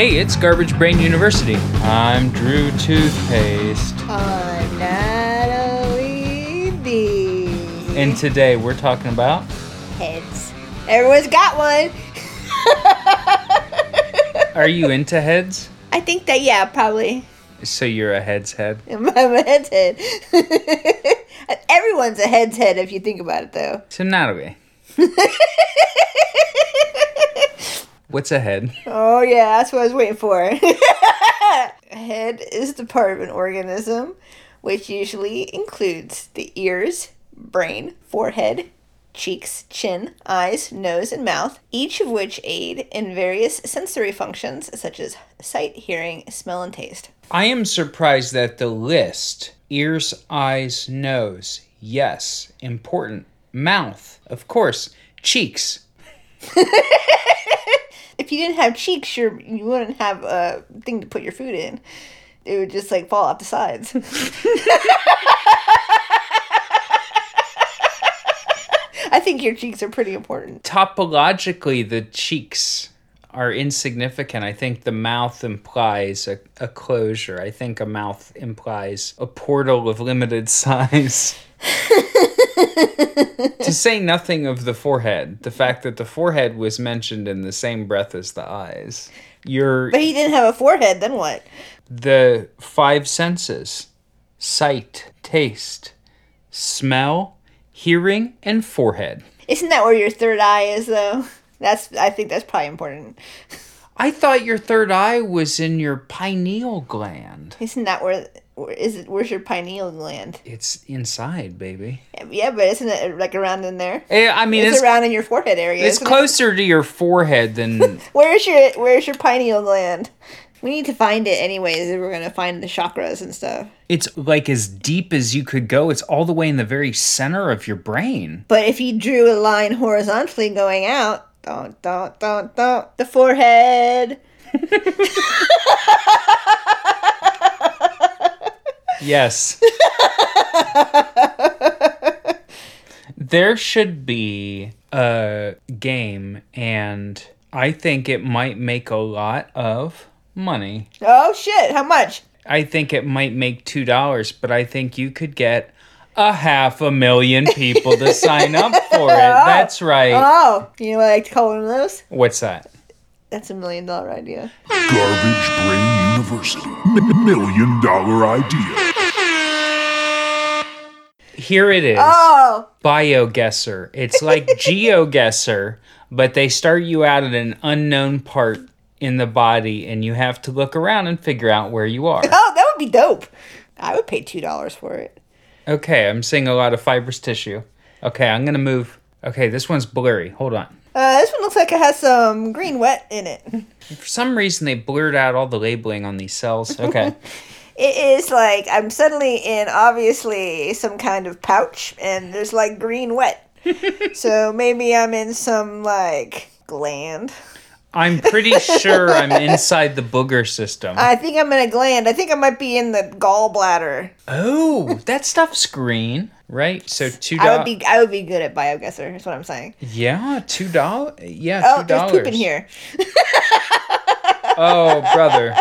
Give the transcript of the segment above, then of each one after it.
Hey, it's Garbage Brain University. I'm Drew Toothpaste. On Natalie B. And today we're talking about Heads. Everyone's got one. Are you into heads? I think that, yeah, probably. So you're a head's head? I'm a head's head. Everyone's a head's head if you think about it, though. So Natalie. What's a head? Oh, yeah, that's what I was waiting for. a head is the part of an organism which usually includes the ears, brain, forehead, cheeks, chin, eyes, nose, and mouth, each of which aid in various sensory functions such as sight, hearing, smell, and taste. I am surprised that the list ears, eyes, nose, yes, important, mouth, of course, cheeks. If you didn't have cheeks, you're, you wouldn't have a thing to put your food in. It would just like fall off the sides. I think your cheeks are pretty important. Topologically, the cheeks are insignificant. I think the mouth implies a, a closure. I think a mouth implies a portal of limited size. to say nothing of the forehead, the fact that the forehead was mentioned in the same breath as the eyes. Your But he didn't have a forehead, then what? the five senses sight, taste, smell, hearing, and forehead. Isn't that where your third eye is though? That's I think that's probably important. I thought your third eye was in your pineal gland. Isn't that where, where is it where's your pineal gland? It's inside, baby. Yeah, but isn't it like around in there? Eh, I mean, It's, it's around in your forehead area. it's isn't it? closer to your forehead than Where's your where's your pineal gland? We need to find it anyways if we're gonna find the chakras and stuff. it's like as deep as you could go. It's all the way in the very center of your brain. But if you drew a line horizontally going out, don't don't don't don't the forehead. Yes. there should be a game, and I think it might make a lot of money. Oh shit! How much? I think it might make two dollars, but I think you could get a half a million people to sign up for it. Oh. That's right. Oh, you know what I like to call one of those? What's that? That's a million dollar idea. Garbage Brain University. M- million dollar idea. Here it is. Oh, BioGuesser. It's like GeoGuessr, but they start you out at an unknown part in the body, and you have to look around and figure out where you are. oh, that would be dope. I would pay two dollars for it. Okay, I'm seeing a lot of fibrous tissue. Okay, I'm gonna move. Okay, this one's blurry. Hold on. Uh, this one looks like it has some green wet in it. For some reason, they blurred out all the labeling on these cells. Okay. It is like I'm suddenly in obviously some kind of pouch, and there's like green wet. so maybe I'm in some like gland. I'm pretty sure I'm inside the booger system. I think I'm in a gland. I think I might be in the gallbladder. oh, that stuff's green, right? So two I would be I would be good at bioguesser. Is what I'm saying. Yeah, two dollars. Yeah, Oh, two there's poop in here. Oh, brother.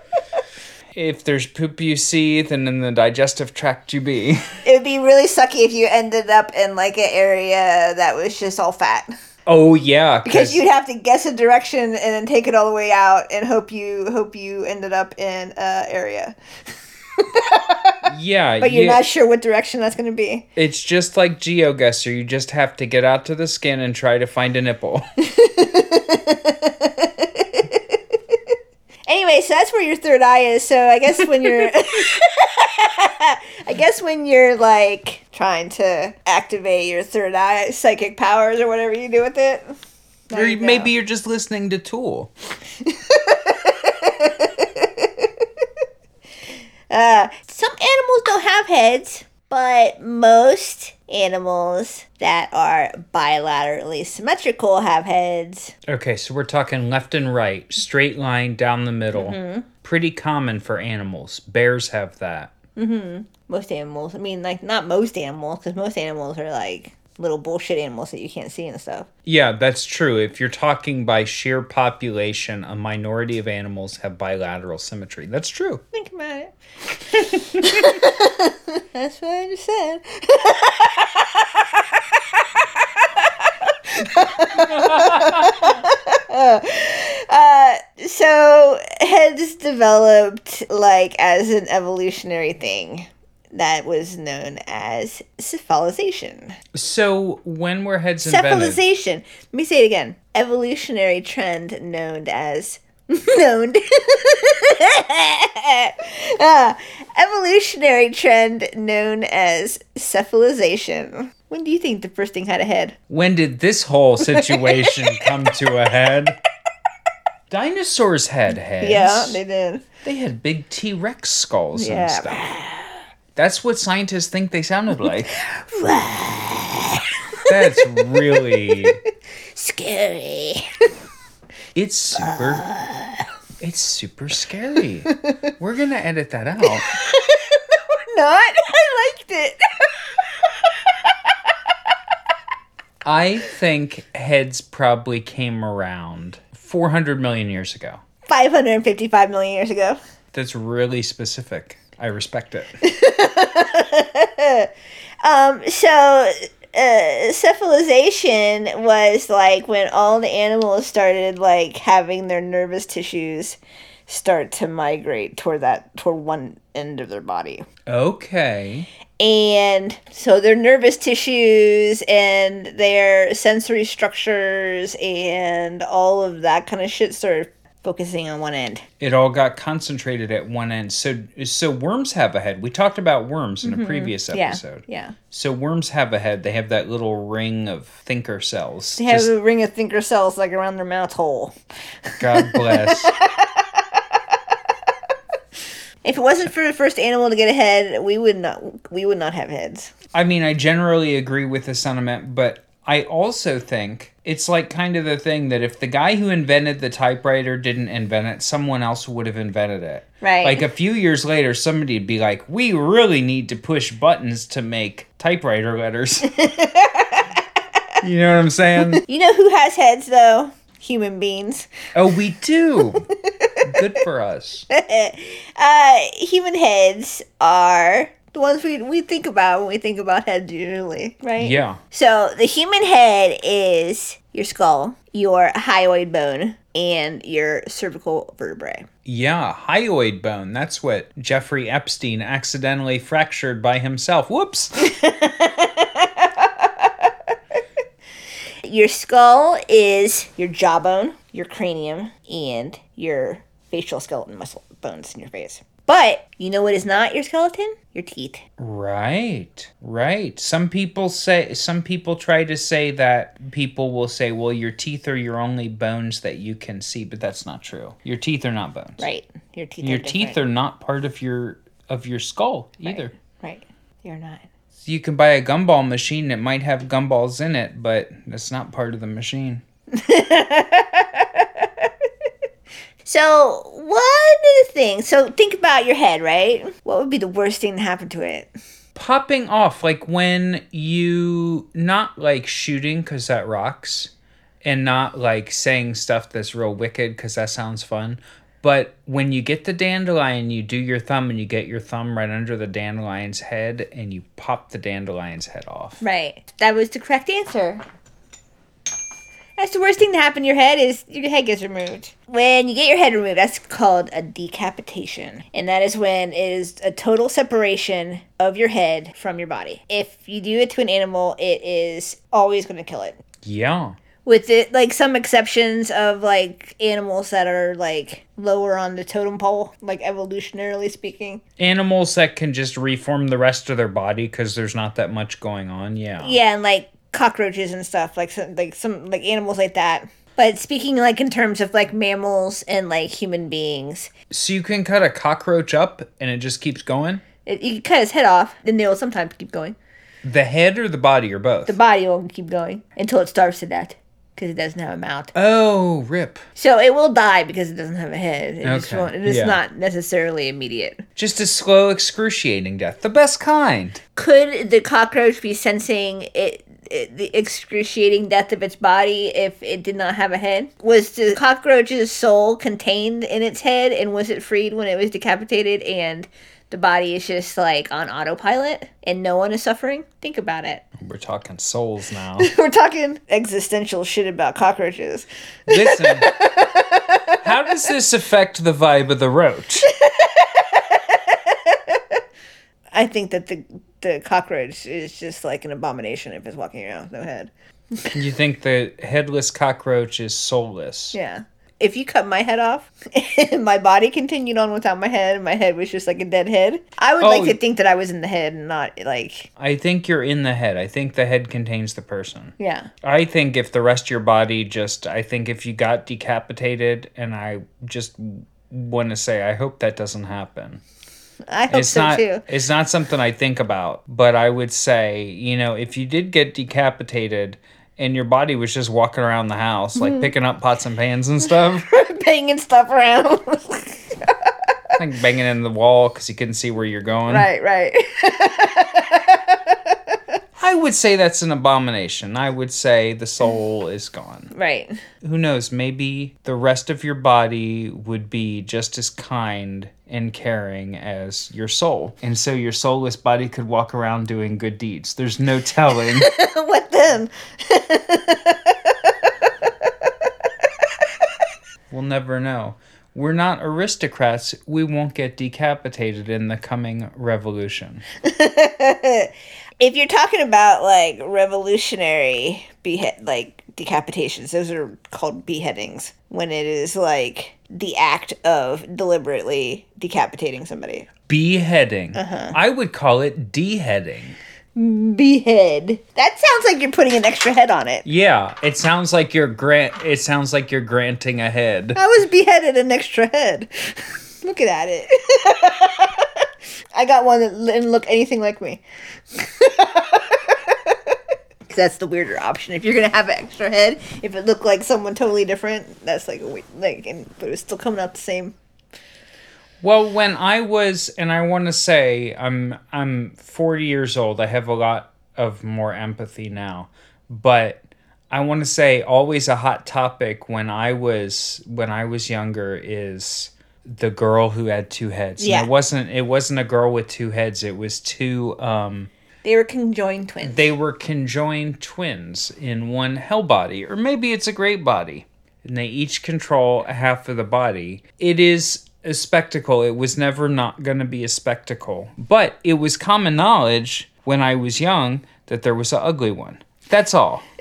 if there's poop you see, then in the digestive tract you be. It would be really sucky if you ended up in like an area that was just all fat. Oh yeah, Because you'd have to guess a direction and then take it all the way out and hope you hope you ended up in a area. yeah, But you're you- not sure what direction that's going to be. It's just like GeoGuessr. You just have to get out to the skin and try to find a nipple. Anyway, so that's where your third eye is. So I guess when you're, I guess when you're like trying to activate your third eye psychic powers or whatever you do with it. or you maybe you're just listening to Tool. Uh, some animals don't have heads, but most animals that are bilaterally symmetrical have heads. Okay, so we're talking left and right, straight line down the middle. Pretty common for animals. Bears have that. Mm-hmm. Most animals. I mean, like not most animals, because most animals are like little bullshit animals that you can't see and stuff. Yeah, that's true. If you're talking by sheer population, a minority of animals have bilateral symmetry. That's true. Think about it. That's what I just said. uh, so heads developed like as an evolutionary thing that was known as cephalization. So when were heads invented? Cephalization. Let me say it again. Evolutionary trend known as known. Ah, evolutionary trend known as cephalization. When do you think the first thing had a head? When did this whole situation come to a head? Dinosaurs had heads. Yeah, they did. They had big T Rex skulls Yeah. and stuff. That's what scientists think they sounded like. That's really. Scary. It's super. It's super scary. We're gonna edit that out. No, we're not. I liked it. I think heads probably came around 400 million years ago. 555 million years ago. That's really specific. I respect it. Um, so uh, cephalization was like when all the animals started like having their nervous tissues start to migrate toward that toward one end of their body. Okay. And so their nervous tissues and their sensory structures and all of that kind of shit started focusing on one end. It all got concentrated at one end. So so worms have a head. We talked about worms in a previous Mm-hmm. Yeah. episode. Yeah. So worms have a head. They have that little ring of thinker cells. They have Just- a ring of thinker cells like around their mouth hole. God bless. If it wasn't for the first animal to get a head, we would not we would not have heads. I mean, I generally agree with the sentiment, but I also think it's like kind of the thing that if the guy who invented the typewriter didn't invent it, someone else would have invented it. Right. Like a few years later, somebody'd be like, "We really need to push buttons to make typewriter letters." you know what I'm saying? You know who has heads though? Human beings. Oh, we do. Good for us. Uh, human heads are the ones we we think about when we think about heads usually, right? Yeah. So the human head is your skull, your hyoid bone, and your cervical vertebrae. Yeah, hyoid bone. That's what Jeffrey Epstein accidentally fractured by himself. Whoops. Your skull is your jawbone, your cranium, and your facial skeleton muscle bones in your face. But you know what is not your skeleton? Your teeth. Right, right. Some people say, some people try to say that people will say, well, your teeth are your only bones that you can see, but that's not true. Your teeth are not bones. Right. Your teeth. Your are teeth are not part of your of your skull either. Right. You're not. You can buy a gumball machine that might have gumballs in it, but that's not part of the machine. So one of the things. So think about your head, right? What would be the worst thing to happen to it? popping off like when you not like shooting because that rocks and not like saying stuff that's real wicked because that sounds fun but when you get the dandelion you do your thumb and you get your thumb right under the dandelion's head and you pop the dandelion's head off Right. That was the correct answer. That's the worst thing to happen to your head is your head gets removed. When you get your head removed, that's called a decapitation. And that is when it is a total separation of your head from your body. If you do it to an animal, it is always going to kill it. yeah With it, like some exceptions of like animals that are like lower on the totem pole, like evolutionarily speaking. animals that can just reform the rest of their body because there's not that much going on yeah Yeah, and like cockroaches and stuff, like some like some like animals like that. But speaking like in terms of like mammals and like human beings, so you can cut a cockroach up and it just keeps going it, you can cut his head off, and they will sometimes keep going. the head or the body or both The body will keep going until it starves to death because it doesn't have a mouth. oh rip So it will die because it doesn't have a head. It Okay, won't, it is yeah. not necessarily immediate. Just a slow, excruciating death. The best kind. Could the cockroach be sensing it the excruciating death of its body if it did not have a head? Was the cockroach's soul contained in its head and was it freed when it was decapitated and the body is just like on autopilot and no one is suffering? Think about it. We're talking souls now. We're talking existential shit about cockroaches. Listen, how does this affect the vibe of the roach? I think that the the cockroach is just like an abomination if it's walking around with no head. You think the headless cockroach is soulless? Yeah. If you cut my head off and my body continued on without my head and my head was just like a dead head, I would like Oh. to think that I was in the head and not like I think you're in the head. I think the head contains the person. yeah. I think if the rest of your body just, I think if you got decapitated, and I just want to say, I hope that doesn't happen. I hope it's so not too. it's not something I think about, but I would say, you know, if you did get decapitated and your body was just walking around the house, like mm-hmm. picking up pots and pans and stuff, Banging stuff around. like banging in the wall because you couldn't see where you're going. right, right. I would say that's an abomination. I would say the soul is gone. right. Who knows? Maybe the rest of your body would be just as kind and caring as your soul. And so your soulless body could walk around doing good deeds. There's no telling. what then? We'll never know. We're not aristocrats. We won't get decapitated in the coming revolution. If you're talking about like revolutionary behead like decapitations, those are called beheadings when it is like the act of deliberately decapitating somebody. Beheading. Uh-huh. I would call it deheading. Behead. That sounds like you're putting an extra head on it. Yeah, it sounds like you're grant. It sounds like you're granting a head. I was beheaded an extra head. Looking at it. I got one that didn't look anything like me. that's the weirder option. If you're gonna have an extra head, if it looked like someone totally different, that's like a weird, like, and, but it was still coming out the same. Well, when I was, and I want to say, I'm I'm 40 years old. I have a lot of more empathy now, but I want to say always a hot topic when I was when I was younger is the girl who had two heads. And Yeah. it wasn't it wasn't a girl with two heads. It was two. Um, They were conjoined twins. they were conjoined twins in one hell body, or maybe it's a great body, and they each control a half of the body. It is a spectacle. It was never not going to be a spectacle, but it was common knowledge when I was young that there was an ugly one. That's all.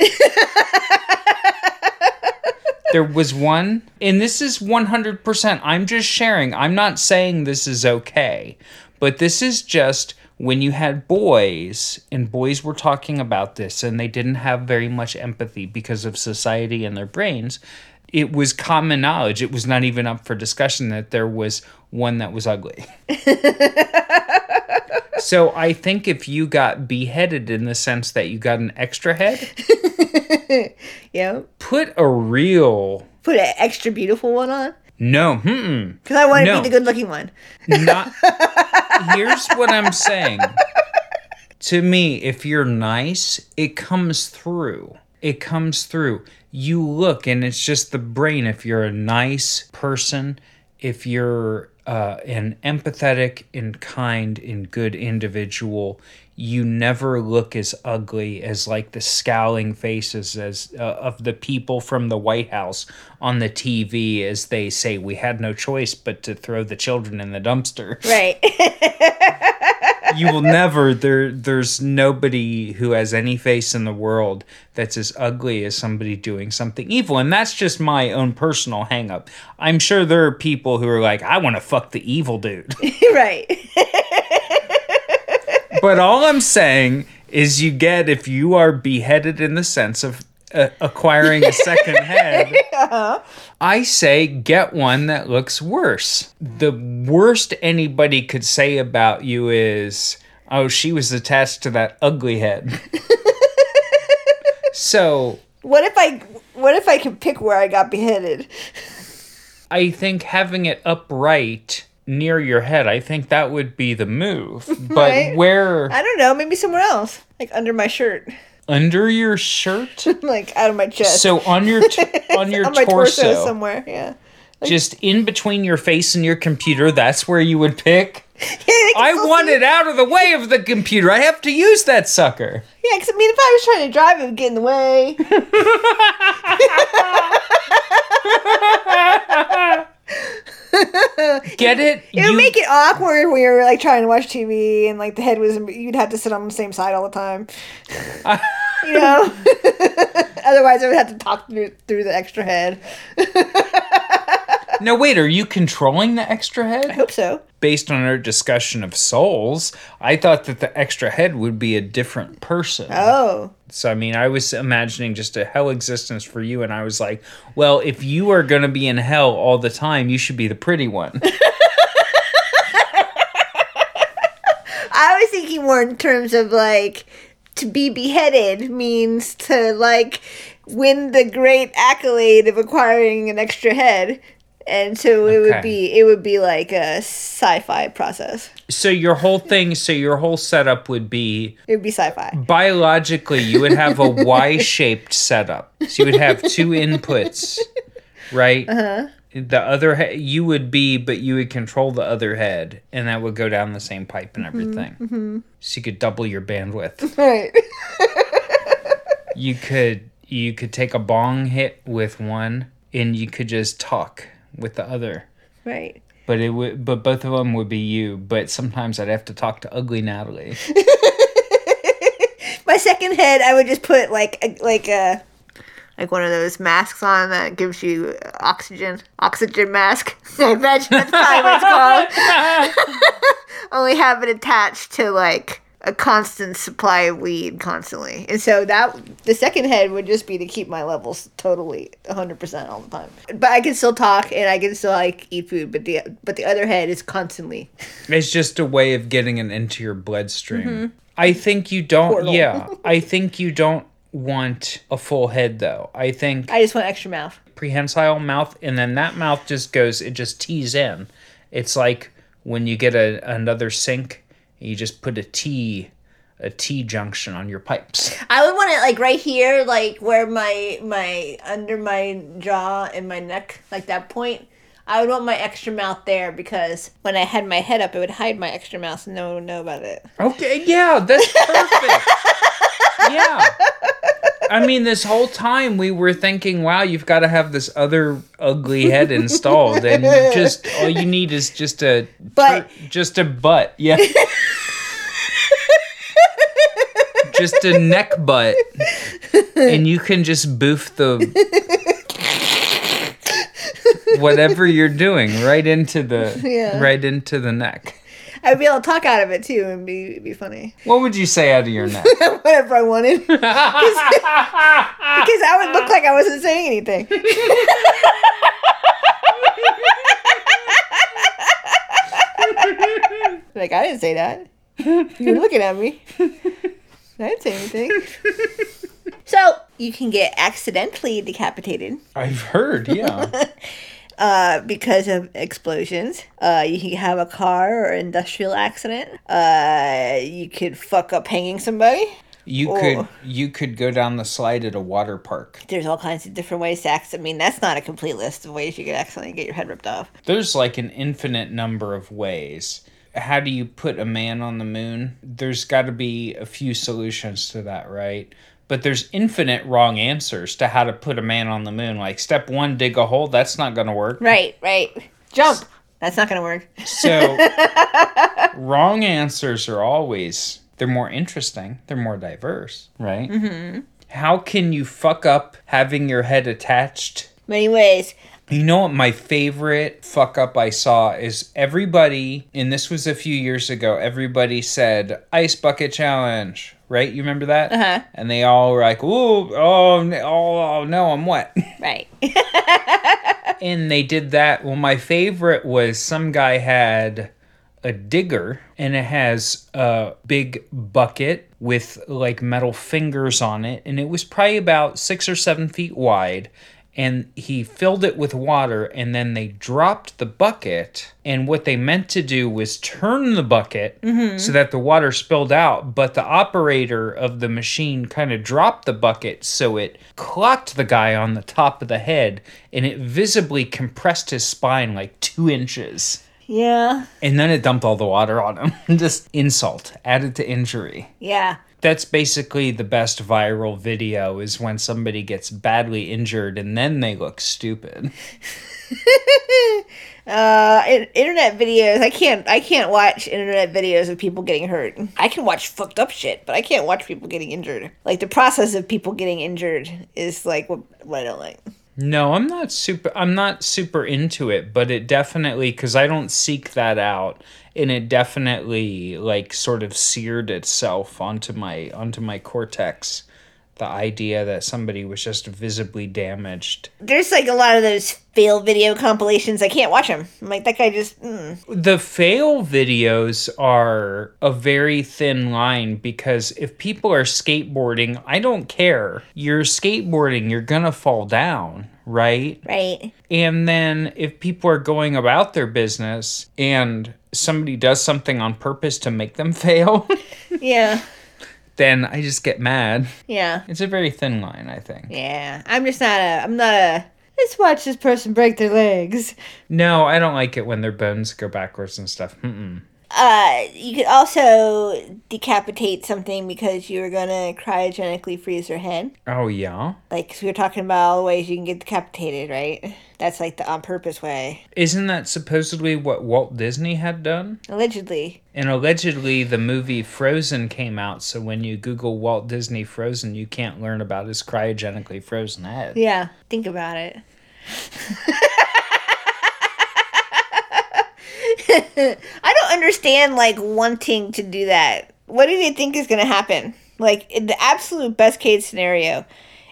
there was one, and this is 100%. I'm just sharing. I'm not saying this is okay, but this is just when you had boys, and boys were talking about this, and they didn't have very much empathy because of society and their brains. It was common knowledge. It was not even up for discussion that there was one that was ugly. so I think if you got beheaded in the sense that you got an extra head, yeah. put a real Put an extra beautiful one on. no, Because I want to No. be the good looking one. not. Here's what I'm saying. To me, if you're nice, it comes through. It comes through. You look, and it's just the brain. If you're a nice person, if you're uh, an empathetic and kind and good individual, you never look as ugly as like the scowling faces as uh, of the people from the White House on the TV as they say we had no choice but to throw the children in the dumpster. Right. you will never there there's nobody who has any face in the world that's as ugly as somebody doing something evil. And that's just my own personal hang up i'm sure there are people who are like i want to fuck the evil dude. Right. but all i'm saying is you get if you are beheaded in the sense of uh, acquiring a second head I say get one that looks worse. The worst anybody could say about you is, oh, she was attached to that ugly head. so What if I what if I could pick where I got beheaded? I think having it upright near your head, I think that would be the move. But Right. where I don't know, maybe somewhere else. Like under my shirt. Under your shirt? like out of my chest. So on your t- on your on torso. torso, somewhere. Yeah. just in between your face and your computer, that's where you would pick. Yeah, I want it out of the way of the computer. I have to use that sucker. Yeah, because I mean, if I was trying to drive, it would get in the way. Get it? It would make it awkward when you're like trying to watch TV and like the head was you'd have to sit on the same side all the time. you know. Otherwise, I would have to talk through, through the extra head. No, wait, are you controlling the extra head? I hope so. Based on our discussion of souls, I thought that the extra head would be a different person. Oh, So, I mean, I was imagining just a hell existence for you, and I was like, well, if you are going to be in hell all the time, you should be the pretty one. I was thinking more in terms of like to be beheaded means to like win the great accolade of acquiring an extra head. And so it would be it would be like a sci-fi process. so, your whole thing, so your whole setup would be It would be sci-fi. biologically, you would have a Y shaped setup. So, you would have two inputs, right? Uh-huh. The other head, you would be, but you would control the other head, and that would go down the same pipe and everything. So, you could double your bandwidth. Right. you could you could take a bong hit with one and you could just talk with the other Right. but it would but both of them would be you but sometimes i'd have to talk to ugly natalie My second head, I would just put like a, like a like one of those masks on that gives you oxygen oxygen mask. I imagine that's probably what it's called. Only have it attached to like a constant supply of weed constantly, and so that the second head would just be to keep my levels totally hundred percent all the time. But I can still talk and I can still like eat food, but the but the other head is constantly it's just a way of getting it into your bloodstream mm-hmm. i think you don't Portal. yeah i think you don't want a full head though i think I just want extra mouth. prehensile mouth and then that mouth just goes it just tees in it's like when you get a another sink you just put a t a t junction on your pipes I would want it like right here, like where my my under my jaw and my neck, like that point. I would want my extra mouth there because when I had my head up, it would hide my extra mouth, and no one would know about it. Okay, yeah, that's perfect. yeah. I mean, this whole time we were thinking, wow, you've got to have this other ugly head installed, and just all you need is just a Butt. just a butt, yeah. Just a neck butt, and you can just boof the whatever you're doing right into the Yeah. right into the neck. I'd be able to talk out of it too, and be be funny. What would you say out of your neck? Whatever I wanted, because I would look like I wasn't saying anything. like I didn't say that. You're looking at me. I didn't say anything. So you can get accidentally decapitated I've heard, yeah. uh, because of explosions. Uh, you can have a car or industrial accident. Uh, you could fuck up hanging somebody. You could you could go down the slide at a water park. There's all kinds of different ways to accident. I mean, that's not a complete list of ways you could accidentally get your head ripped off. There's like an infinite number of ways. How do you put a man on the moon? There's got to be a few solutions to that, right? But there's infinite wrong answers to how to put a man on the moon. Like step 1 dig a hole, that's not going to work. Right, right. Jump. That's not gonna work. So wrong answers are always they're more interesting, they're more diverse, right? Mhm. How can you fuck up having your head attached Many ways. You know what my favorite fuck up I saw is everybody, and this was a few years ago, everybody said ice bucket challenge, right? You remember that? Uh-huh. And they all were like, ooh, oh, oh, oh no, I'm wet. Right. and they did that. Well, my favorite was some guy had a digger and it has a big bucket with like metal fingers on it and it was probably about six or seven feet wide and he filled it with water and then they dropped the bucket and what they meant to do was turn the bucket mm-hmm. so that the water spilled out but the operator of the machine kind of dropped the bucket so it clocked the guy on the top of the head and it visibly compressed his spine like two inches Yeah. and then it dumped all the water on him just insult added to injury Yeah. that's basically the best viral video is when somebody gets badly injured and then they look stupid. Uh, internet videos. I can't. I can't watch internet videos of people getting hurt. I can watch fucked up shit, but I can't watch people getting injured. Like the process of people getting injured is like what, what I don't like. No, I'm not super I'm not super into it, but it definitely cuz I don't seek that out and it definitely like sort of seared itself onto my onto my cortex. The idea that somebody was just visibly damaged. There's like a lot of those fail video compilations. I can't watch them. I'm like that guy just. Mm. The fail videos are a very thin line because if people are skateboarding, I don't care. You're skateboarding, you're gonna fall down, right? Right. And then if people are going about their business and somebody does something on purpose to make them fail, Yeah. Then I just get mad. Yeah. It's a very thin line, I think. Yeah. I'm just not a. I'm not a. Let's watch this person break their legs. No, I don't like it when their bones go backwards and stuff. Mm-mm. Uh, you could also decapitate something because you were gonna cryogenically freeze their head. Oh, yeah? Like 'cause we were talking about all the ways you can get decapitated, right? That's like the on purpose way, Isn't that supposedly what Walt Disney had done? allegedly. And allegedly, the movie Frozen came out, so when you Google Walt Disney Frozen, you can't learn about his cryogenically frozen head. Yeah, think about it. I don't understand like wanting to do that. What do they think is going to happen? Like in the absolute best case scenario,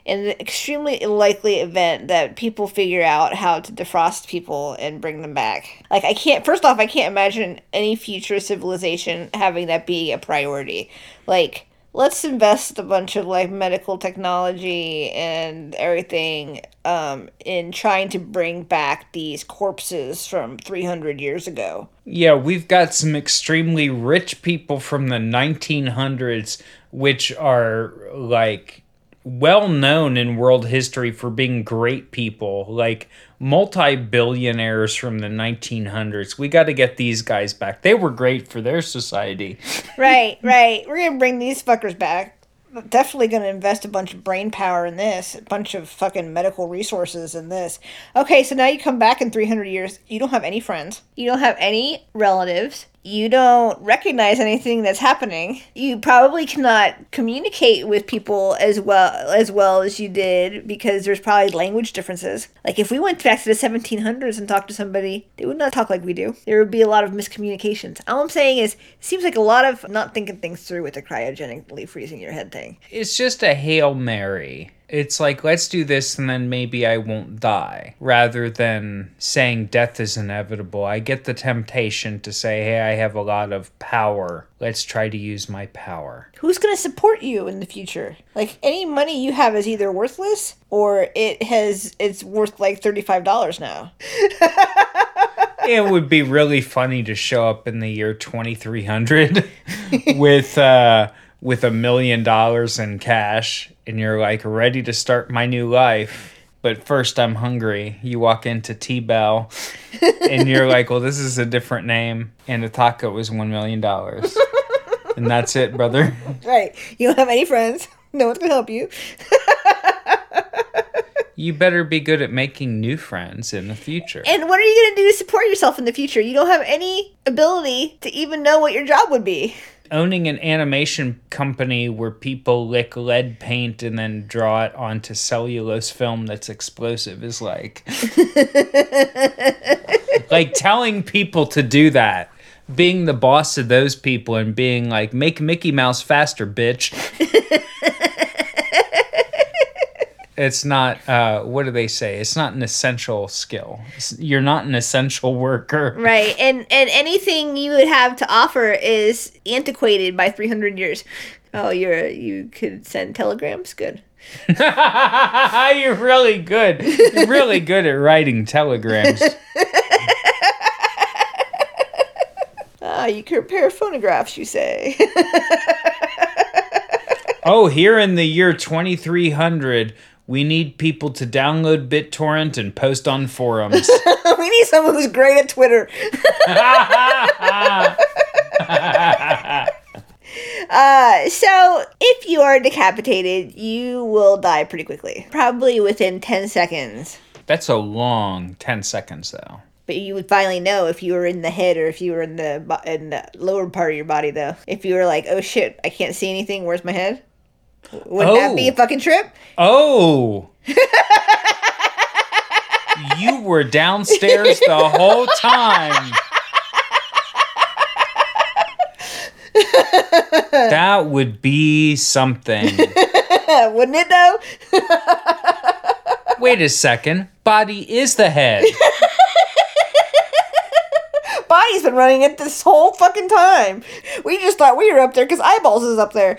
in the extremely likely event that people figure out how to defrost people and bring them back. Like I can't first off, I can't imagine any future civilization having that be a priority. Like let's invest a bunch of like medical technology and everything um, in trying to bring back these corpses from 300 years ago. Yeah, we've got some extremely rich people from the 1900s, which are like well known in world history for being great people, like multi billionaires from the 1900s. We got to get these guys back. They were great for their society. right, right. We're gonna bring these fuckers back. Definitely gonna invest a bunch of brain power in this, a bunch of fucking medical resources in this. Okay, so now you come back in 300 years, you don't have any friends, you don't have any relatives, you don't recognize anything that's happening. You probably cannot communicate with people as well as well as you did because there's probably language differences. Like if we went back to the 1700s and talked to somebody, they would not talk like we do. There would be a lot of miscommunications. All I'm saying is, it seems like a lot of not thinking things through with the cryogenically freezing your head thing. It's just a Hail Mary. It's like, let's do this and then maybe I won't die. Rather than saying death is inevitable, I get the temptation to say, hey, I have a lot of power. Let's try to use my power. Who's going to support you in the future? Like any money you have is either worthless or it has it's worth like $35 now. it would be really funny to show up in the year 2300 with uh with a million dollars in cash and you're like ready to start my new life but first i'm hungry you walk into t-bell and you're like well this is a different name and the taco was one million dollars and that's it brother Right. You don't have any friends. No one's going to help you. you better be good at making new friends in the future And what are you going to do to support yourself in the future? You don't have any ability to even know what your job would be. Owning an animation company where people lick lead paint and then draw it onto cellulose film that's explosive is like like telling people to do that. Being the boss of those people and being like make mickey mouse faster bitch it's not uh, what do they say it's not an essential skill you're not an essential worker Right. And and anything you would have to offer is antiquated by 300 years. Oh, you're you could send telegrams. Good. You're really good. You're really good at writing telegrams. Ah, you can repair phonographs, you say. Oh, here in the year 2300, we need people to download BitTorrent and post on forums. we need someone who's great at Twitter. uh, so, if you are decapitated, you will die pretty quickly. Probably within 10 seconds. That's a long 10 seconds, though. But you would finally know if you were in the head or if you were in the in the lower part of your body, though. If you were like, "Oh shit, I can't see anything. Where's my head?" Wouldn't that be a Oh. fucking trip? Oh! you were downstairs the whole time. that would be something. Wouldn't it though? Wait a second. Body is the head. Body's been running it this whole fucking time. We just thought we were up there because eyeballs is up there.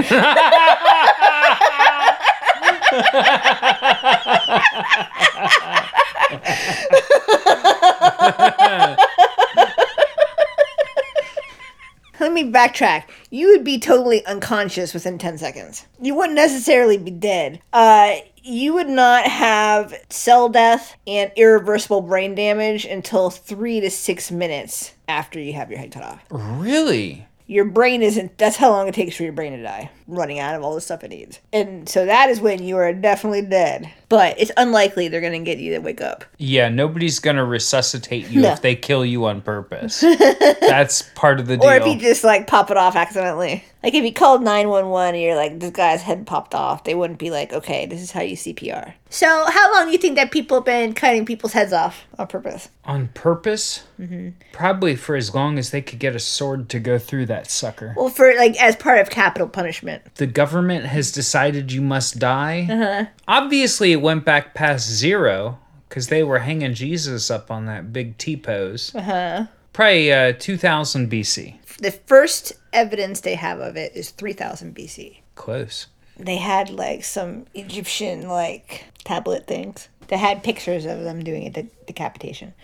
Let me backtrack. You would be totally unconscious within 10 seconds. You wouldn't necessarily be dead. Uh, you would not have cell death and irreversible brain damage until three to six minutes after you have your head cut off. really? Your brain isn't, that's how long it takes for your brain to die, running out of all the stuff it needs. And so that is when you are definitely dead. But it's unlikely they're going to get you to wake up. Yeah, nobody's gonna resuscitate you No. if they kill you on purpose. That's part of the deal. Or if you just like pop it off accidentally. Like if you called 911 and you're like, this guy's head popped off, they wouldn't be like, okay, this is how you CPR. So how long do you think that people have been cutting people's heads off on purpose? on purpose? Mm-hmm. Probably for as long as they could get a sword to go through that sucker. Well, for like as part of capital punishment. the government has decided you must die. Uh-huh. Obviously, it went back past zero because they were hanging Jesus up on that big T pose. Uh-huh. Probably uh, 2000 BC. The first evidence they have of it is 3000 BC. Close. They had like some Egyptian like tablet things that had pictures of them doing a de- decapitation.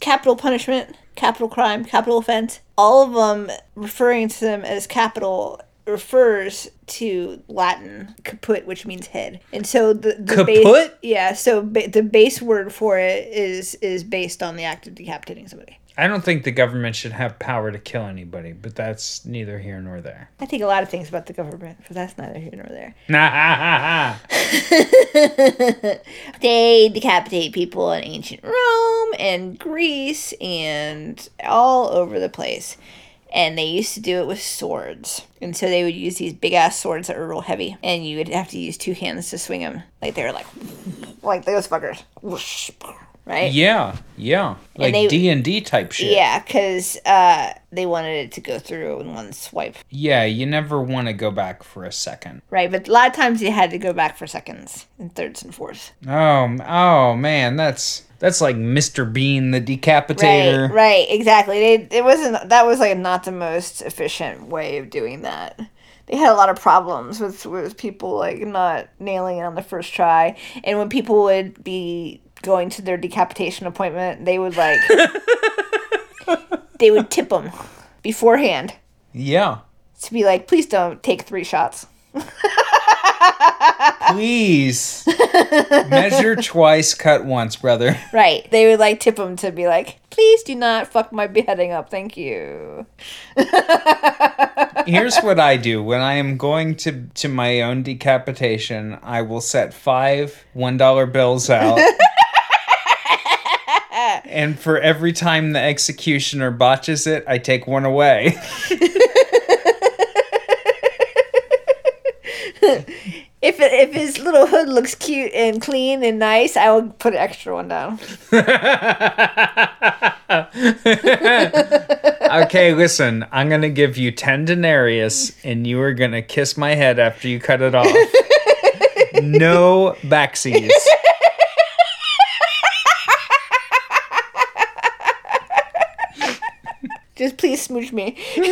Capital punishment, capital crime, capital offense, all of them referring to them as capital refers to Latin caput, which means head, and so the, the base, Caput? yeah. So ba- the base word for it is is based on the act of decapitating somebody. I don't think the government should have power to kill anybody, but that's neither here nor there. I think a lot of things about the government, but that's neither here nor there. Nah, ha, ha, ha. They decapitate people in ancient Rome and Greece and all over the place. And they used to do it with swords. And so they would use these big ass swords that were real heavy. And you would have to use two hands to swing them. Like they were like, like those fuckers. Right? yeah, yeah. Like D and D type shit. Yeah, because uh, they wanted it to go through in one swipe. Yeah, you never want to go back for a second. Right? But a lot of times you had to go back for seconds and thirds and fourths. Oh, oh man, that's that's like Mr. Bean the decapitator. Right, right, exactly. They, it wasn't that was like not the most efficient way of doing that. They had a lot of problems with with people like not nailing it on the first try, and when people would be going to their decapitation appointment, they would like they would tip them beforehand Yeah. to be like, please don't take three shots. Please. Measure twice, cut once, brother. Right. They would like tip them to be like, please do not fuck my beheading up. Thank you. Here's what I do when I am going to to my own decapitation. I will set five one dollar bills out. And for every time the executioner botches it, I take one away. If it, if his little hood looks cute and clean and nice, I will put an extra one down. okay, listen, I'm gonna give you ten denarius, and you are gonna kiss my head after you cut it off. no backsies. Just please smooch me.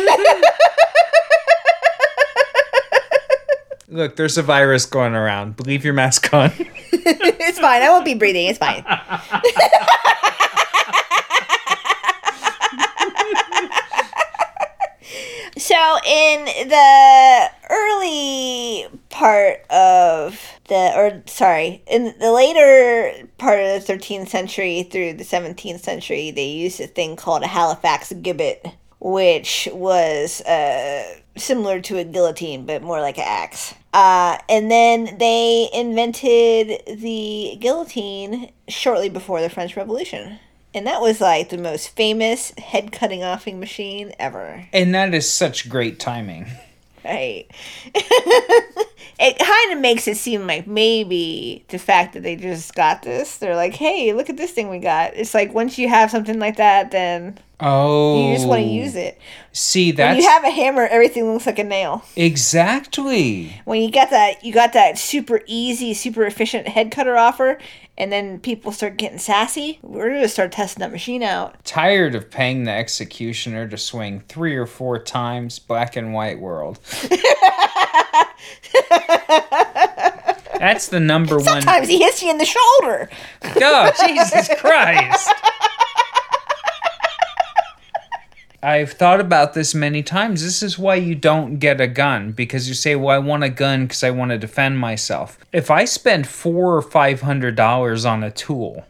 Look, there's a virus going around. Leave your mask on. it's fine. I won't be breathing. It's fine. so in the early part of the or sorry in the later part of the 13th century through the 17th century they used a thing called a halifax gibbet which was uh, similar to a guillotine but more like an axe uh, and then they invented the guillotine shortly before the french revolution and that was like the most famous head cutting offing machine ever and that is such great timing. Right. it kind of makes it seem like maybe the fact that they just got this, they're like, hey, look at this thing we got. It's like once you have something like that, then Oh. you just want to oh. use it. See, that? When you have a hammer, everything looks like a nail. exactly. When you got that, you got that super easy, super efficient head cutter offer, and then people start getting sassy. We're gonna start testing that machine out. Tired of paying the executioner to swing three or four times black and white world. That's the number one. Sometimes he hits you in the shoulder. Oh, Jesus Christ. I've thought about this many times. This is why you don't get a gun because you say, "Well, I want a gun because I want to defend myself." If I spend four or five hundred dollars on a tool,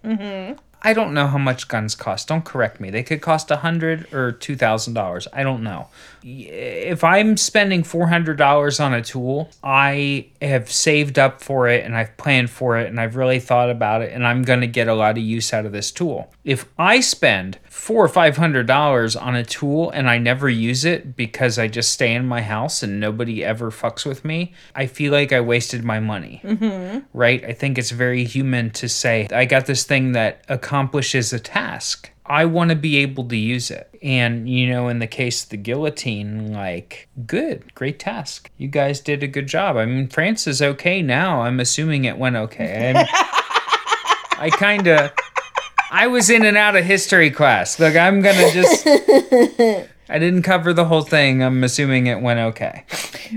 I don't know how much guns cost. Don't correct me. They could cost a hundred or two thousand dollars. I don't know. If I'm spending four hundred dollars on a tool, I have saved up for it and I've planned for it and I've really thought about it and I'm gonna get a lot of use out of this tool. If I spend four or five hundred dollars on a tool and I never use it because I just stay in my house and nobody ever fucks with me, I feel like I wasted my money mm-hmm. right? I think it's very human to say, I got this thing that accomplishes a task. I want to be able to use it. And, you know, in the case of the guillotine, like, good, great task. You guys did a good job. I mean, France is okay now. I'm assuming it went okay. I kind of. I was in and out of history class. Look, I'm going to just. I didn't cover the whole thing. I'm assuming it went okay.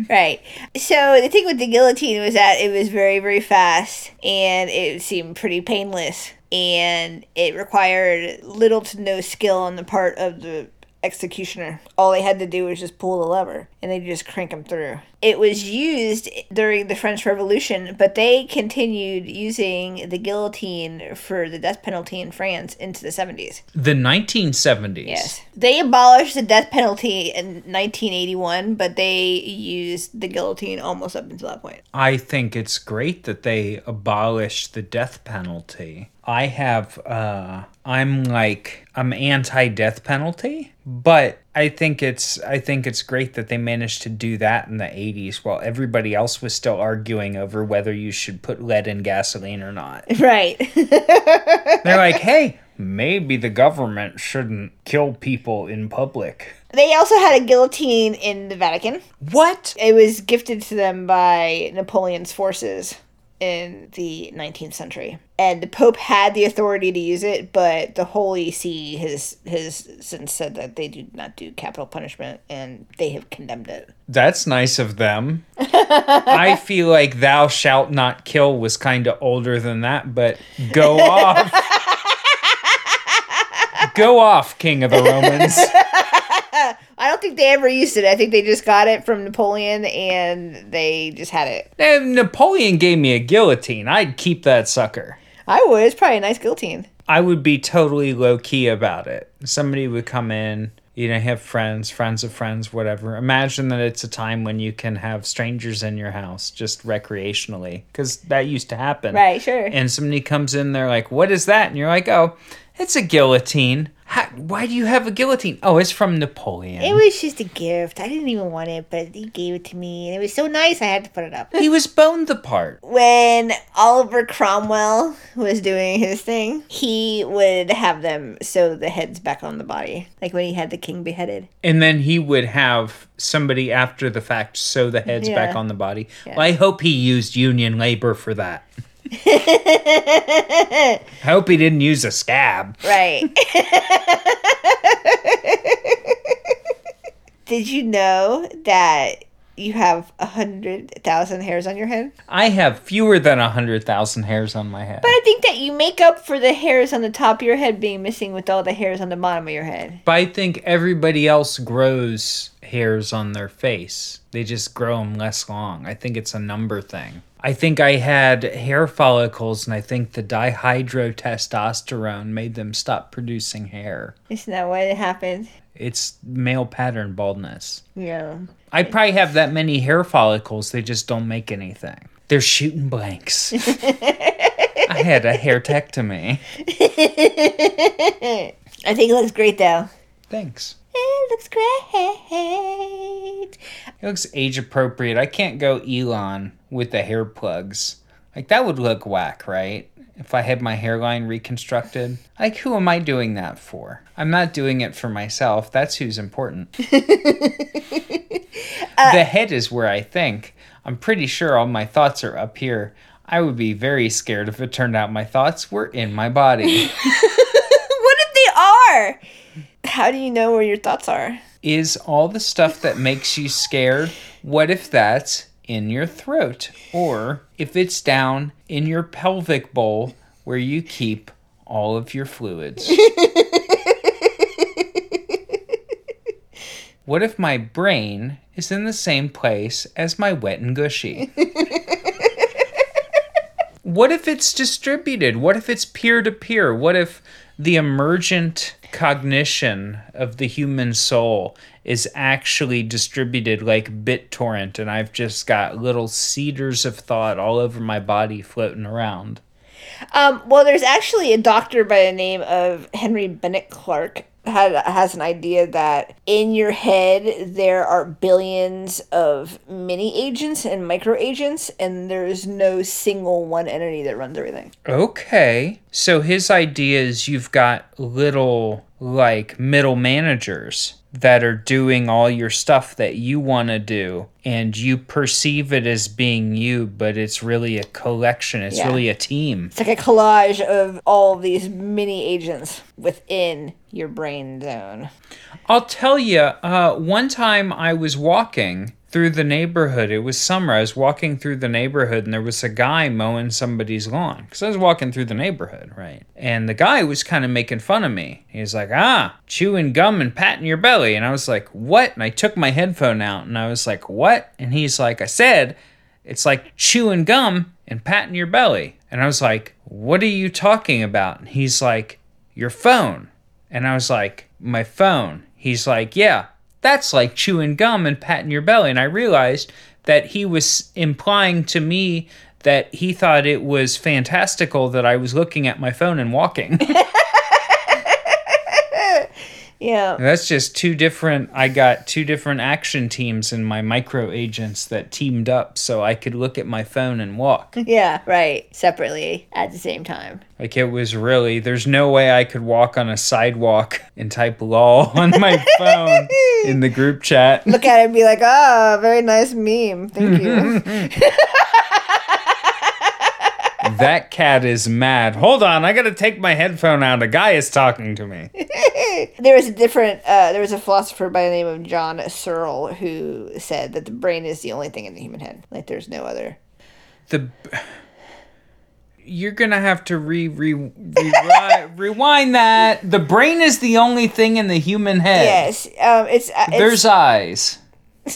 Right. So the thing with the guillotine was that it was very, very fast and it seemed pretty painless. And it required little to no skill on the part of the executioner. All they had to do was just pull the lever and they just crank them through. It was used during the French Revolution, but they continued using the guillotine for the death penalty in France into the 70s. The 1970s. Yes. They abolished the death penalty in 1981, but they used the guillotine almost up until that point. I think it's great that they abolished the death penalty. I have uh I'm like I'm anti death penalty, but I think it's I think it's great that they managed to do that in the 80s while everybody else was still arguing over whether you should put lead in gasoline or not. Right. They're like, "Hey, maybe the government shouldn't kill people in public." they also had a guillotine in the Vatican. What? It was gifted to them by Napoleon's forces in the 19th century. And the Pope had the authority to use it, but the Holy See has has since said that they do not do capital punishment and they have condemned it. That's nice of them. I feel like thou shalt not kill was kind of older than that, but go off. go off, King of the Romans. I don't think they ever used it. I think they just got it from Napoleon and they just had it. If Napoleon gave me a guillotine, I'd keep that sucker. I would. It's probably a nice guillotine. I would be totally low key about it. Somebody would come in, you know, have friends, friends of friends, whatever. Imagine that it's a time when you can have strangers in your house just recreationally, because that used to happen. Right, sure. And somebody comes in, they're like, "What is that?" And you're like, "Oh, it's a guillotine." How, why do you have a guillotine? Oh, it's from Napoleon. It was just a gift. I didn't even want it, but he gave it to me, and it was so nice I had to put it up. he was Bonaparte. When Oliver Cromwell was doing his thing, he would have them sew the heads back on the body, like when he had the king beheaded. And then he would have somebody after the fact sew the heads back on the body. Well, I hope he used union labor for that. I hope he didn't use a scab. Right. Did you know that you have a hundred thousand hairs on your head. I have fewer than a hundred thousand hairs on my head. But I think that you make up for the hairs on the top of your head being missing with all the hairs on the bottom of your head. But I think everybody else grows hairs on their face. They just grow them less long. I think it's a number thing. I think I had hair follicles, and I think the dihydrotestosterone made them stop producing hair. Isn't that what happened? It's male pattern baldness. Yeah. I probably have that many hair follicles, they just don't make anything. They're shooting blanks. I had a hairectomy. I think it looks great though. Thanks. It looks great. It looks age appropriate. I can't go Elon with the hair plugs. Like that would look whack, right? If I had my hairline reconstructed. Like who am I doing that for? I'm not doing it for myself. That's who's important. Uh, the head is where I think. I'm pretty sure all my thoughts are up here. I would be very scared if it turned out my thoughts were in my body. what if they are? How do you know where your thoughts are? is all the stuff that makes you scared, what if that's in your throat? Or if it's down in your pelvic bowl where you keep all of your fluids? what if my brain is in the same place as my wet and gushy? what if it's distributed? What if it's peer to peer? What if the emergent cognition of the human soul is actually distributed like BitTorrent, and I've just got little seeders of thought all over my body floating around. Um, well, there's actually a doctor by the name of Henry Bennett Clark had has an idea that in your head there are billions of mini agents and micro agents, and there's no single one entity that runs everything. Okay. So his idea is you've got little like middle managers that are doing all your stuff that you want to do and you perceive it as being you but it's really a collection it's Yeah. really a team It's like a collage of all of these mini agents within your brain zone. I'll tell you, uh, one time I was walking through the neighborhood. It was summer. I was walking through the neighborhood and there was a guy mowing somebody's lawn. Because I was walking through the neighborhood, right? And the guy was kind of making fun of me. He was like, ah, chewing gum and patting your belly. And I was like, what? And I took my headphone out and I was like, what? And he's like, I said, it's like chewing gum and patting your belly. And I was like, what are you talking about? And he's like, your phone. And I was like, my phone. He's like, yeah, that's like chewing gum and patting your belly. And I realized that he was implying to me that he thought it was fantastical that I was looking at my phone and walking. Yeah. That's just two different. I got two different action teams in my micro agents that teamed up so I could look at my phone and walk. Yeah, right. Separately at the same time. Like it was really, there's no way I could walk on a sidewalk and type lol on my phone in the group chat. Look at it and be like, ah, very nice meme. Thank you. That cat is mad. Hold on, I gotta take my headphone out. A guy is talking to me. there was a different, uh, there was a philosopher by the name of John Searle who said that the brain is the only thing in the human head. Like there's no other. The. You're gonna have to re, re, re rewind that. The brain is the only thing in the human head. Yes. Um, it's, uh, it's, There's eyes.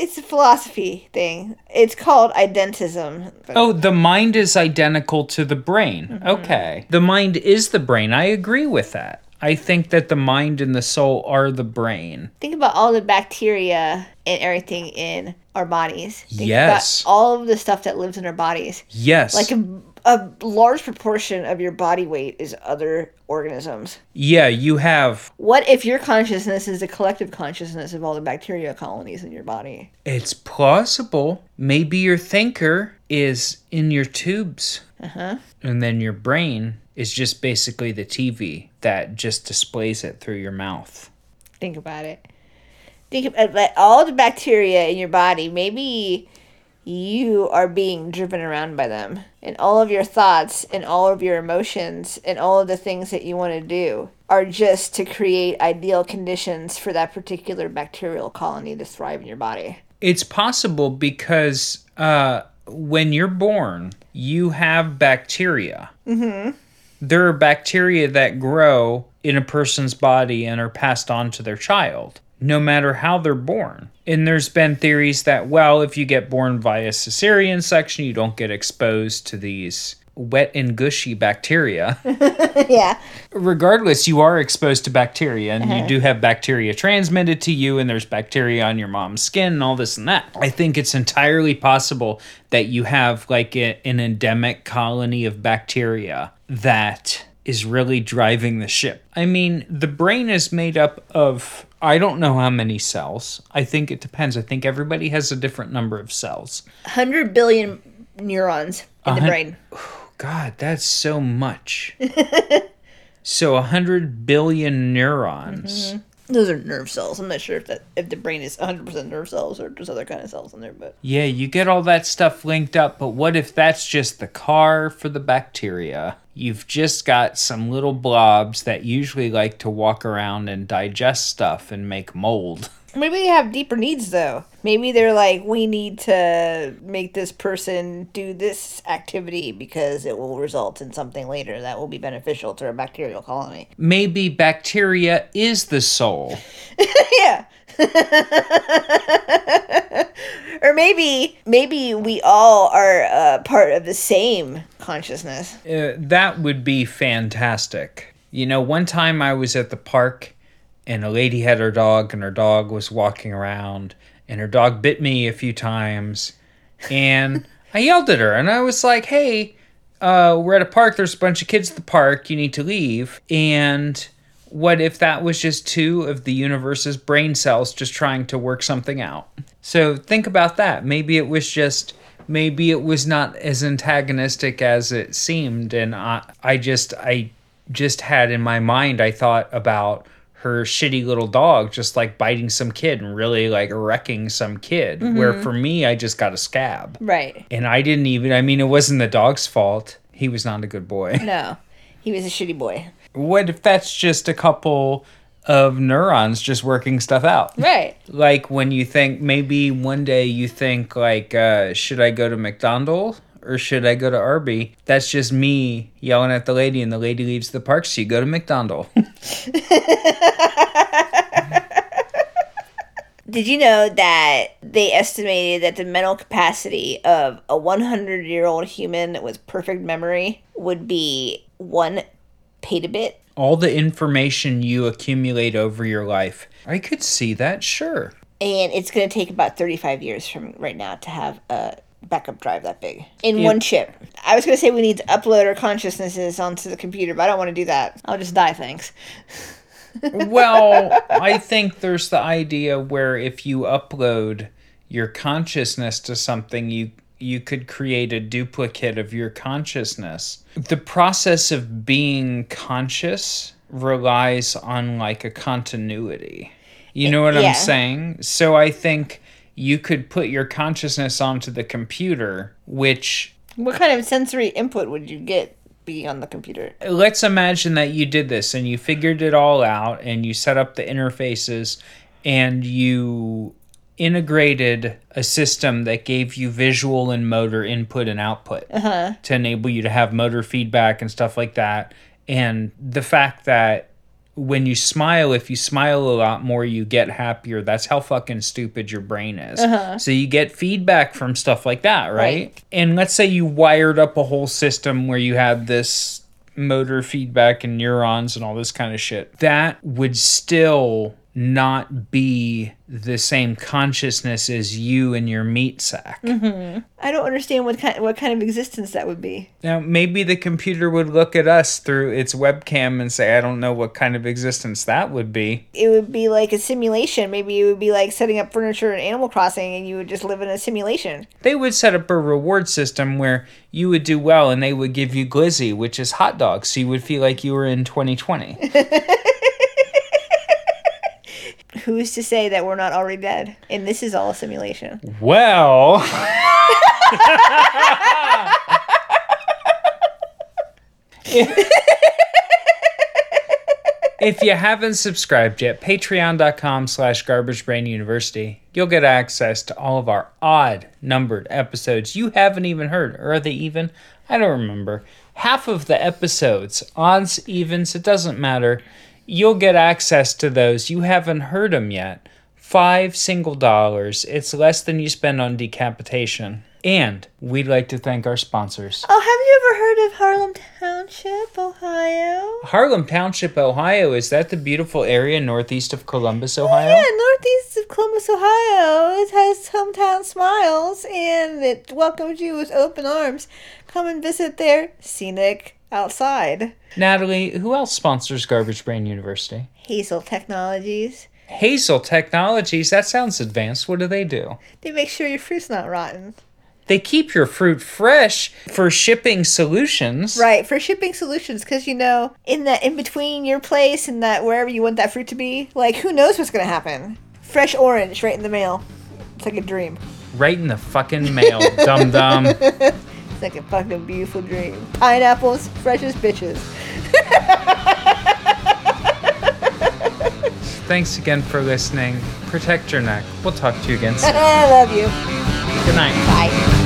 it's a philosophy thing. It's called identism. Oh, the mind is identical to the brain. Mm-hmm. Okay. The mind is the brain. I agree with that. I think that the mind and the soul are the brain. Think about all the bacteria and everything in our bodies. Think Yes. About all of the stuff that lives in our bodies. Yes. Like a, a large proportion of your body weight is other organisms. yeah, you have. What if your consciousness is the collective consciousness of all the bacteria colonies in your body? It's plausible. Maybe your thinker is in your tubes. Uh-huh. And then your brain is just basically the TV that just displays it through your mouth. Think about it. Think about. All the bacteria in your body. Maybe you are being driven around by them. And all of your thoughts and all of your emotions and all of the things that you want to do are just to create ideal conditions for that particular bacterial colony to thrive in your body. It's possible because uh, when you're born, you have bacteria. Mm-hmm. There are bacteria that grow in a person's body and are passed on to their child, no matter how they're born. And there's been theories that, well, if you get born via cesarean section, you don't get exposed to these wet and gushy bacteria. yeah. Regardless, you are exposed to bacteria and you uh-huh. do have bacteria transmitted to you, and there's bacteria on your mom's skin and all this and that. I think it's entirely possible that you have like a, an endemic colony of bacteria that is really driving the ship. I mean, the brain is made up of I don't know how many cells. I think it depends. I think everybody has a different number of cells. 100 billion neurons in the brain. God, that's so much. so a hundred billion neurons. Mm-hmm. Those are nerve cells. I'm not sure if that if the brain is 100% nerve cells or just other kind of cells in there, but Yeah, you get all that stuff linked up, but what if that's just the car for the bacteria? You've just got some little blobs that usually like to walk around and digest stuff and make mold. maybe they have deeper needs though. Maybe they're like, we need to make this person do this activity because it will result in something later that will be beneficial to a bacterial colony. Maybe bacteria is the soul. yeah. or maybe maybe we all are uh, part of the same consciousness. Uh, that would be fantastic. You know, one time I was at the park and a lady had her dog and her dog was walking around and her dog bit me a few times and I yelled at her and I was like, "Hey, uh, we're at a park. There's a bunch of kids at the park. You need to leave." And what if that was just two of the universe's brain cells just trying to work something out? So think about that. Maybe it was just maybe it was not as antagonistic as it seemed and I I just I just had in my mind I thought about her shitty little dog just like biting some kid and really like wrecking some kid mm-hmm. where for me I just got a scab. Right. And I didn't even I mean it wasn't the dog's fault. He was not a good boy. No. He was a shitty boy. What if that's just a couple of neurons just working stuff out? Right. Like when you think maybe one day you think like uh, should I go to McDonald's or should I go to Arby? That's just me yelling at the lady and the lady leaves the park so you go to McDonald's. Did you know that they estimated that the mental capacity of a 100 year old human with perfect memory would be one petabit? All the information you accumulate over your life. I could see that, sure. And it's going to take about 35 years from right now to have a backup drive that big in one chip. I was going to say we need to upload our consciousnesses onto the computer, but I don't want to do that. I'll just die, thanks. well, I think there's the idea where if you upload your consciousness to something, you you could create a duplicate of your consciousness. The process of being conscious relies on like a continuity. You know what Yeah. I'm saying? So I think you could put your consciousness onto the computer, which What kind of sensory input would you get being on the computer? let's imagine that you did this and you figured it all out and you set up the interfaces and you integrated a system that gave you visual and motor input and output uh-huh. to enable you to have motor feedback and stuff like that. And the fact that when you smile if you smile a lot more you get happier. That's how fucking stupid your brain is. Uh-huh. So you get feedback from stuff like that right? Right. and let's say you wired up a whole system where you had this motor feedback and neurons and all this kind of shit. That would still not be the same consciousness as you and your meat sack mm-hmm. I don't understand what kind what kind of existence that would be. now maybe the computer would look at us through its webcam and say i don't know what kind of existence that would be It would be like a simulation. Maybe it would be like setting up furniture in Animal Crossing, and you would just live in a simulation. they would set up a reward system where you would do well and they would give you glizzy which is hot dogs so you would feel like you were in 2020 who's to say that we're not already dead? And this is all a simulation. Well. if you haven't subscribed yet, patreon.com slash garbagebrainuniversity. You'll get access to all of our odd numbered episodes you haven't even heard. Or are they even? I don't remember. Half of the episodes, odds, evens, it doesn't matter. You'll get access to those. You haven't heard them yet. Five single dollars. It's less than you spend on decapitation. And we'd like to thank our sponsors. Oh, have you ever heard of Harlem Township, Ohio? Harlem Township, Ohio, is that the beautiful area northeast of Columbus, oh, Ohio? Yeah, northeast of Columbus, Ohio. It has hometown smiles and it welcomes you with open arms. Come and visit their scenic outside. Natalie, who else sponsors Garbage Brain University? Hazel Technologies. Hazel Technologies, that sounds advanced. What do they do? They make sure your fruit's not rotten. They keep your fruit fresh for shipping solutions. Right, for shipping solutions, because you know, in that in between your place and that wherever you want that fruit to be, like who knows what's gonna happen? Fresh orange right in the mail. It's like a dream. Right in the fucking mail, dum dum. It's like a fucking beautiful dream. Pineapples, fresh as bitches. Thanks again for listening. Protect your neck. We'll talk to you again soon. I love you. Good night. Bye.